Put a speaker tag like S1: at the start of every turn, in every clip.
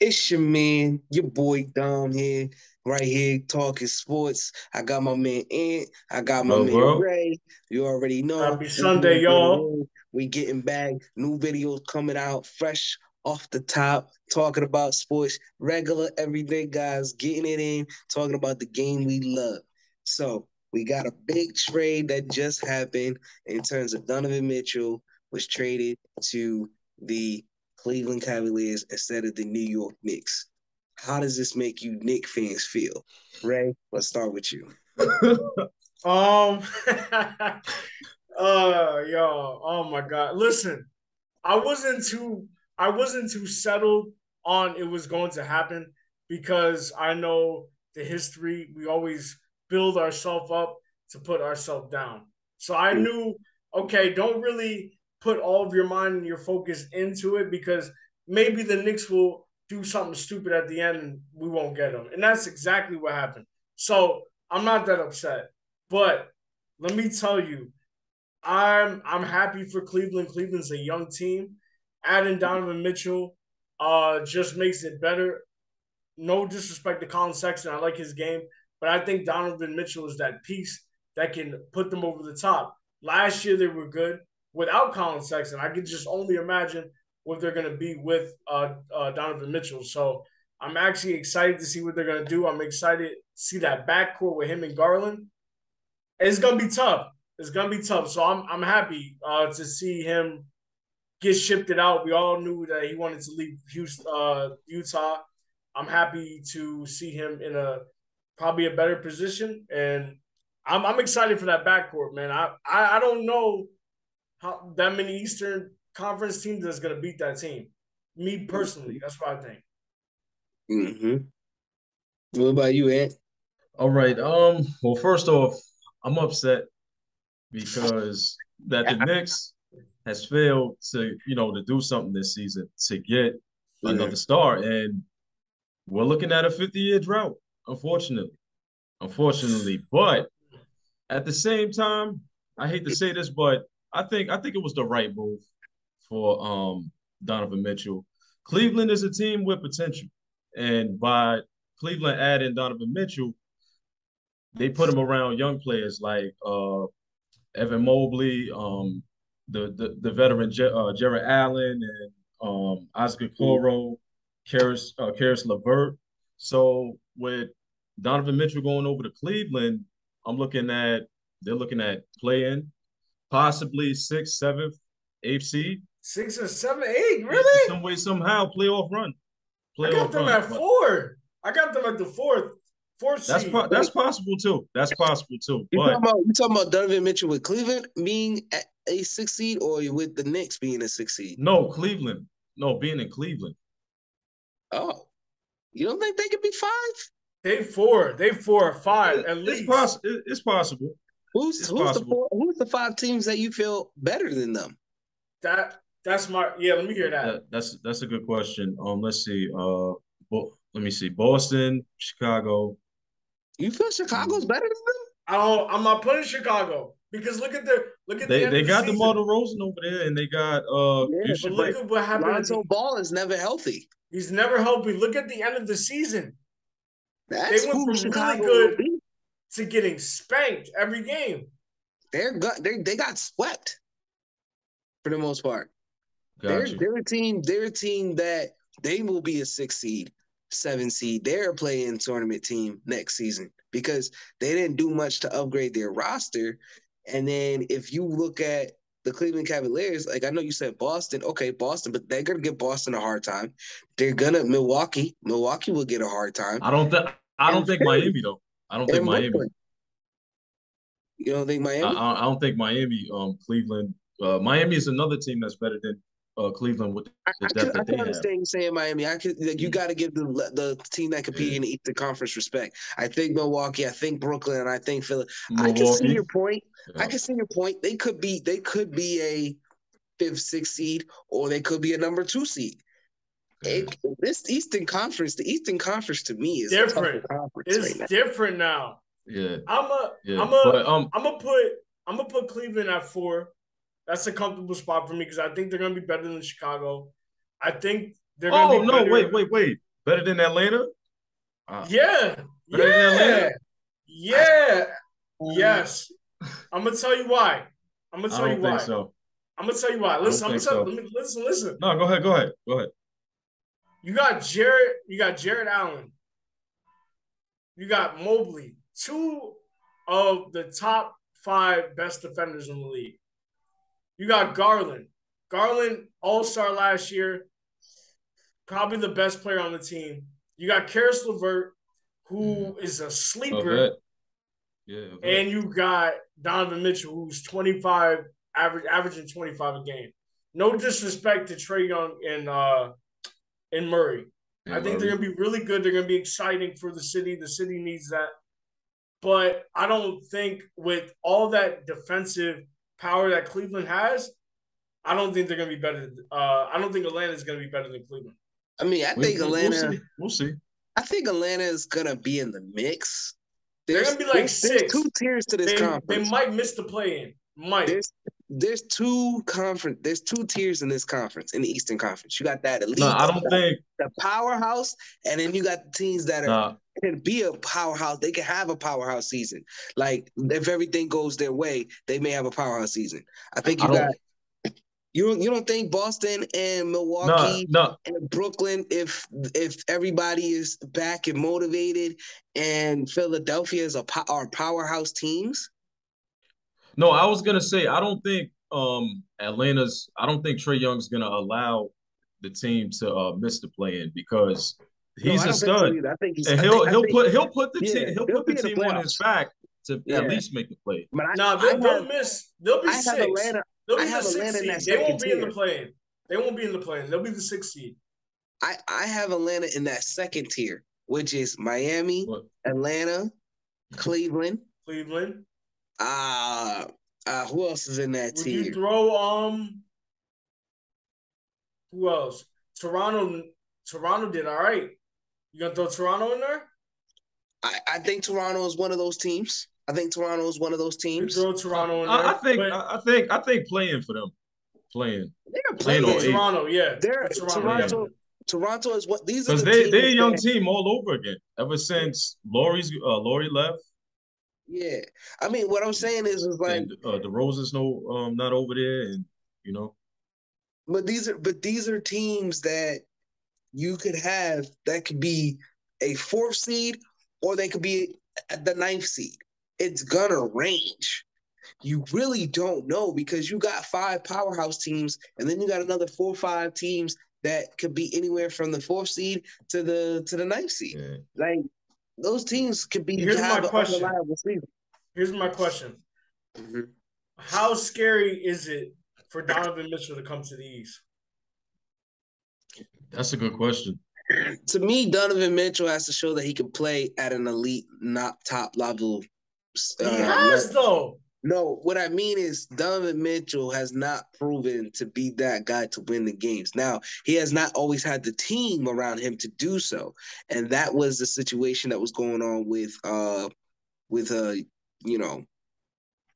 S1: It's your man, your boy Dom here, right here talking sports. I got my man Ant, I got my
S2: Bro,
S1: man
S2: bro.
S1: Ray. You already know.
S3: Happy Sunday, y'all.
S1: We getting back. New videos coming out fresh off the top, talking about sports, regular everyday guys, getting it in, talking about the game we love. So we got a big trade that just happened in terms of Donovan Mitchell was traded to the Cleveland Cavaliers instead of the New York Knicks. How does this make you Knick fans feel? Ray, let's start with you.
S3: Um, uh, yo, oh my God! Listen, I wasn't too, I wasn't too settled on it was going to happen because I know the history. We always build ourselves up to put ourselves down. So I knew, okay, don't really put all of your mind and your focus into it because maybe the Knicks will do something stupid at the end and we won't get them. And that's exactly what happened. So I'm not that upset. But let me tell you, I'm I'm happy for Cleveland. Cleveland's a young team. Adding Donovan Mitchell uh, just makes it better. No disrespect to Collin Sexton, I like his game, but I think Donovan Mitchell is that piece that can put them over the top. Last year they were good without Collin Sexton. I could just only imagine what they're going to be with uh, uh, Donovan Mitchell. So I'm actually excited to see what they're going to do. I'm excited to see that backcourt with him and Garland. It's going to be tough. It's going to be tough. So I'm I'm happy uh, to see him get shipped it out. We all knew that he wanted to leave Houston, uh, Utah. I'm happy to see him in a probably a better position, and I'm I'm excited for that backcourt, man. I I, I don't know how that many Eastern Conference teams that's gonna beat that team. Me personally, that's what I think.
S1: Mm-hmm. What about you, Ant?
S2: All right. Um. Well, first off, I'm upset because that the Knicks has failed to, you know, to do something this season to get another star, and we're looking at a 50-year drought. Unfortunately, unfortunately, but at the same time, I hate to say this, but I think I think it was the right move for um Donovan Mitchell. Cleveland is a team with potential, and by Cleveland adding Donovan Mitchell, they put him around young players like uh, Evan Mobley, um, the, the the veteran uh, Jarrett Allen, and um, Isaac Okoro, Caris uh, Caris LeVert. So with Donovan Mitchell going over to Cleveland, I'm looking at they're looking at playing possibly sixth, seventh, eighth seed.
S3: Six or seven, eight, really?
S2: Some way, somehow, playoff run.
S3: Playoff I got them
S2: run.
S3: at four. I got them at the fourth, fourth
S2: That's
S3: seed.
S2: po- that's possible too. That's possible too.
S1: You talking about you talking about Donovan Mitchell with Cleveland being at a six seed, or with the Knicks being a six seed?
S2: no, Cleveland. No, being in Cleveland.
S1: Oh, you don't think they could be five?
S3: they four, they four or five at
S2: It's
S3: least.
S2: possible. It's possible.
S1: Who's
S2: It's
S1: who's the four, who's the five teams that you feel better than them?
S3: That that's my yeah. Let me hear that.
S2: That, that's that's a good question. Um, let's see. Uh, Bo- let me see. Boston, Chicago.
S1: You feel Chicago's better than them?
S3: I don't. I'm not putting Chicago because look at their look at
S2: They
S3: end
S2: they got
S3: the
S2: the
S3: season.
S2: Rosen over there, and they got uh.
S1: Yeah,
S3: But look at what happened. At
S1: Lonzo
S3: the,
S1: Ball is never healthy.
S3: he's never healthy. Look at the end of the season
S1: That's
S3: went
S1: who
S3: from really good-
S1: be.
S3: To getting spanked every game.
S1: They're got they they got swept for the most part. They're they're a team. They're a team that they will be a six seed, seven seed. They're a play-in tournament team next season because they didn't do much to upgrade their roster. And then if you look at the Cleveland Cavaliers, like I know you said Boston, okay, Boston, but they're gonna give Boston a hard time. They're gonna Milwaukee. Milwaukee will get a hard time.
S2: I don't think I don't
S1: And
S2: think
S1: Philly.
S2: Miami though. I don't think Miami.
S1: You don't think Miami?
S2: I I don't think Miami. Um, Cleveland. Uh, Miami is another team that's better than uh Cleveland with
S1: I,
S2: the
S1: I
S2: depth
S1: I
S2: that they
S1: can
S2: have.
S1: understand saying Miami. I could like, you
S2: Mm.
S1: got to give the the team that compete
S2: Yeah.
S1: in the Eastern Conference respect. I think Milwaukee. I think Brooklyn. And I think Philly. I can see your point. I can see your point. They could be they could be a fifth, sixth seed, or they could be a number two seed. It, this Eastern Conference, the Eastern Conference to me is
S3: Different.
S1: a tougher conference
S3: It's
S1: right now.
S3: different now.
S2: Yeah,
S3: I'm a.
S2: yeah.
S3: I'm a.
S2: but um,
S3: I'm gonna put. I'm gonna put Cleveland at four. That's a comfortable spot for me because I think they're gonna be better than Chicago. I think they're gonna
S2: oh
S3: be
S2: no,
S3: better.
S2: wait, wait, wait. Better than Atlanta?
S3: Uh, yeah. Better yeah. than Atlanta? Yeah. Yes. I'm gonna tell you why. I'm gonna tell
S2: I don't
S3: you
S2: think
S3: why.
S2: So.
S3: I'm gonna tell you why. Listen, I'm gonna tell so. you. Listen, listen.
S2: No, go ahead. Go ahead. Go ahead.
S3: You got Jarrett. You got Jarrett Allen. You got Mobley. Two of the top five best defenders in the league. You got Garland. Garland, All Star last year, probably the best player on the team. You got Caris LeVert, who is a sleeper.
S2: Yeah.
S3: And you got Donovan Mitchell, who's 25, average averaging 25 a game. No disrespect to Trae Young and uh and Murray. Yeah, I think Murray. they're gonna be really good. They're gonna be exciting for the city. The city needs that. But I don't think with all that defensive power that Cleveland has, I don't think they're gonna be better. Uh, I don't think Atlanta is gonna be better than Cleveland.
S1: I mean, I think Atlanta.
S2: We'll see. we'll see.
S1: I think Atlanta is gonna be in the mix.
S3: There's, they're gonna be like there's, six.
S1: There's two tiers to this
S3: they,
S1: conference.
S3: They might miss the play in. Might.
S1: There's, there's two conference. There's two tiers in this conference in the Eastern Conference. You got that elite.
S2: No, I don't think
S1: the powerhouse, and then you got the teams that are nah. can be a powerhouse. They can have a powerhouse season. Like if everything goes their way, they may have a powerhouse season. I think you I got. You don't you don't think Boston and Milwaukee
S2: no, no.
S1: and Brooklyn, if if everybody is back and motivated, and Philadelphia is a are powerhouse teams?
S2: No, I was gonna say I don't think um Atlanta's. I don't think Trae Young's gonna allow the team to uh, miss the play in because he's
S1: no,
S2: a stud,
S1: so I think he's,
S2: and he'll
S1: think,
S2: he'll put he'll put the
S1: yeah,
S2: team he'll put the team on his back to yeah. at least make the play.
S3: But I, no, they'll, have, they'll miss. They'll be I six. Atlanta, they'll be I have the Atlanta seed. They won't be tier. in the play. They won't be in the play. They'll be the sixth seed.
S1: I I have Atlanta in that second tier, which is Miami, what? Atlanta, Cleveland,
S3: Cleveland.
S1: Uh uh, who else is in that
S3: Would
S1: team?
S3: you throw um who else? Toronto Toronto did all right. You gonna throw Toronto in there?
S1: I, I think Toronto is one of those teams. I think Toronto is one of those teams.
S3: You throw Toronto in there.
S2: I, I think I think I think playing for them. Playing.
S1: They're playing,
S3: playing Toronto, yeah.
S1: They're Toronto. Toronto, Toronto is what these are
S2: because
S1: the
S2: they they're a young team all over again. Ever since Lowry's uh, Lowry left,
S1: yeah, I mean, what I'm saying is, is like
S2: and, uh, DeRozan's no, um, not over there, and you know.
S1: But these are, but these are teams that you could have that could be a fourth seed, or they could be the ninth seed. It's gonna range. You really don't know because you got five powerhouse teams, and then you got another four or five teams that could be anywhere from the fourth seed to the to the ninth seed. Yeah. Like those teams could be
S3: Here's my question. Here's my question. Mm-hmm. How scary is it for Donovan Mitchell to come to the East?
S2: That's a good question.
S1: To me, Donovan Mitchell has to show that he can play at an elite, not top level.
S3: Uh, he has though.
S1: No, what I mean is Donovan Mitchell has not proven to be that guy to win the games. Now, he has not always had the team around him to do so. And that was the situation that was going on with uh with uh, you know,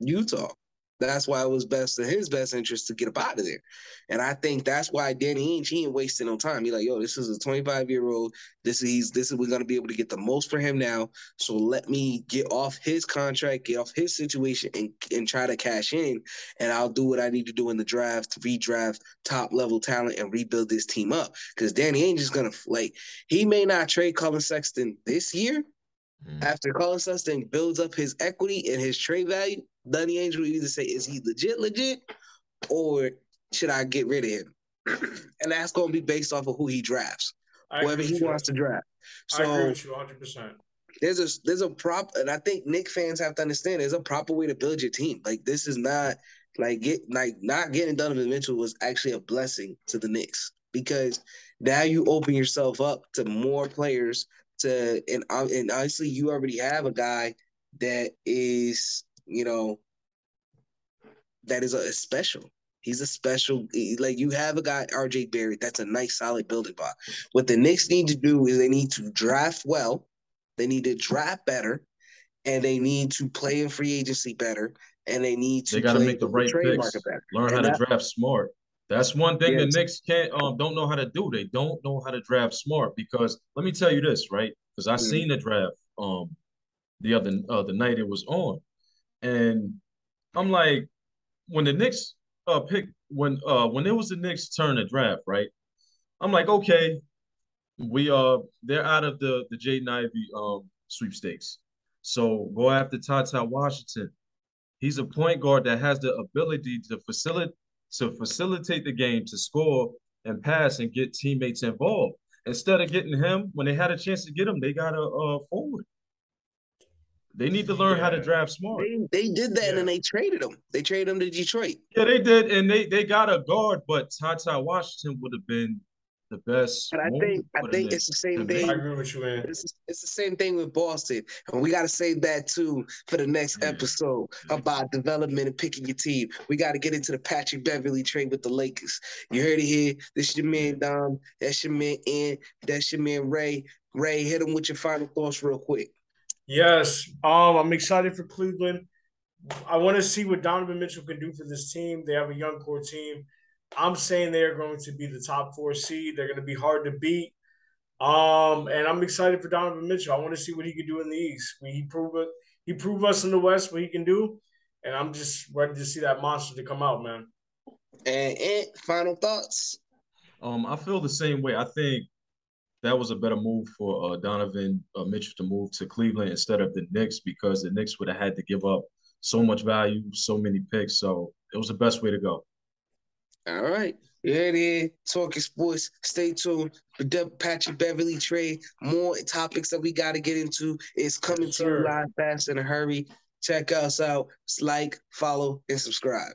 S1: Utah. That's why it was best in his best interest to get up out of there. And I think that's why Danny Ainge, he ain't wasting no time. He like, yo, this is a 25 year old. This is he's this is we're gonna be able to get the most for him now. So let me get off his contract, get off his situation, and and try to cash in. And I'll do what I need to do in the draft to redraft top level talent and rebuild this team up. Because Danny Ainge is gonna like he may not trade Collin Sexton this year, Mm. After Collin Sexton builds up his equity and his trade value, Danny Ainge, will either say, is he legit, legit, or should I get rid of him? and that's going to be based off of who he drafts, I whoever he wants to draft. So,
S3: I agree with you 100%.
S1: There's a there's a prop, and I think Knick fans have to understand there's a proper way to build your team. Like this is not like get like not getting Donovan Mitchell was actually a blessing to the Knicks because now you open yourself up to more players to and and honestly, you already have a guy that is you know that is a, a special. He's a special like you have a guy RJ Barrett that's a nice solid building block. What the Knicks need to do is they need to draft well, they need to draft better, and they need to play in free agency better, and they need to
S2: they got to make the right picks. Learn and how to draft smart. That's one thing yes. the Knicks can't um don't know how to do. They don't know how to draft smart because let me tell you this, right? Because I mm-hmm. seen the draft um the other uh, the night it was on, and I'm like, when the Knicks uh pick when uh when it was the Knicks' turn to draft, right? I'm like, okay, we uh they're out of the the Jaden Ivey um sweepstakes. So go after Ty Washington. He's a point guard that has the ability to facilitate to facilitate the game, to score and pass and get teammates involved. Instead of getting him, when they had a chance to get him, they got a, a forward. They need to learn yeah. how to draft smart.
S1: They, they did that yeah. and they traded him. They traded him to Detroit.
S2: Yeah, they did, and they they got a guard, but Ty Ty Washington would have been the best.
S1: And I think I think it's the same thing.
S3: I agree with you, man.
S1: It's, it's the same thing with Boston, and we got to save that too for the next yeah. episode yeah. about development and picking your team. We got to get into the Patrick Beverley trade with the Lakers. You heard it here. This is your man Dom. That's your man N. That's your man Ray. Ray, hit him with your final thoughts real quick.
S3: Yes, um, I'm excited for Cleveland. I want to see what Donovan Mitchell can do for this team. They have a young core team. I'm saying they are going to be the top four seed. They're going to be hard to beat. Um, and I'm excited for Donovan Mitchell. I want to see what he can do in the East. He proved it. He proved us in the West what he can do, and I'm just ready to see that monster to come out, man.
S1: And, and final thoughts.
S2: Um, I feel the same way. I think that was a better move for uh, Donovan uh, Mitchell to move to Cleveland instead of the Knicks because the Knicks would have had to give up so much value, so many picks. So it was the best way to go.
S1: All right. Yeah, it is. Talking sports. Stay tuned for the Patrick Beverley trade. More topics that we got to get into is coming yes, to you live fast in a hurry. Check us out. Like, follow, and subscribe.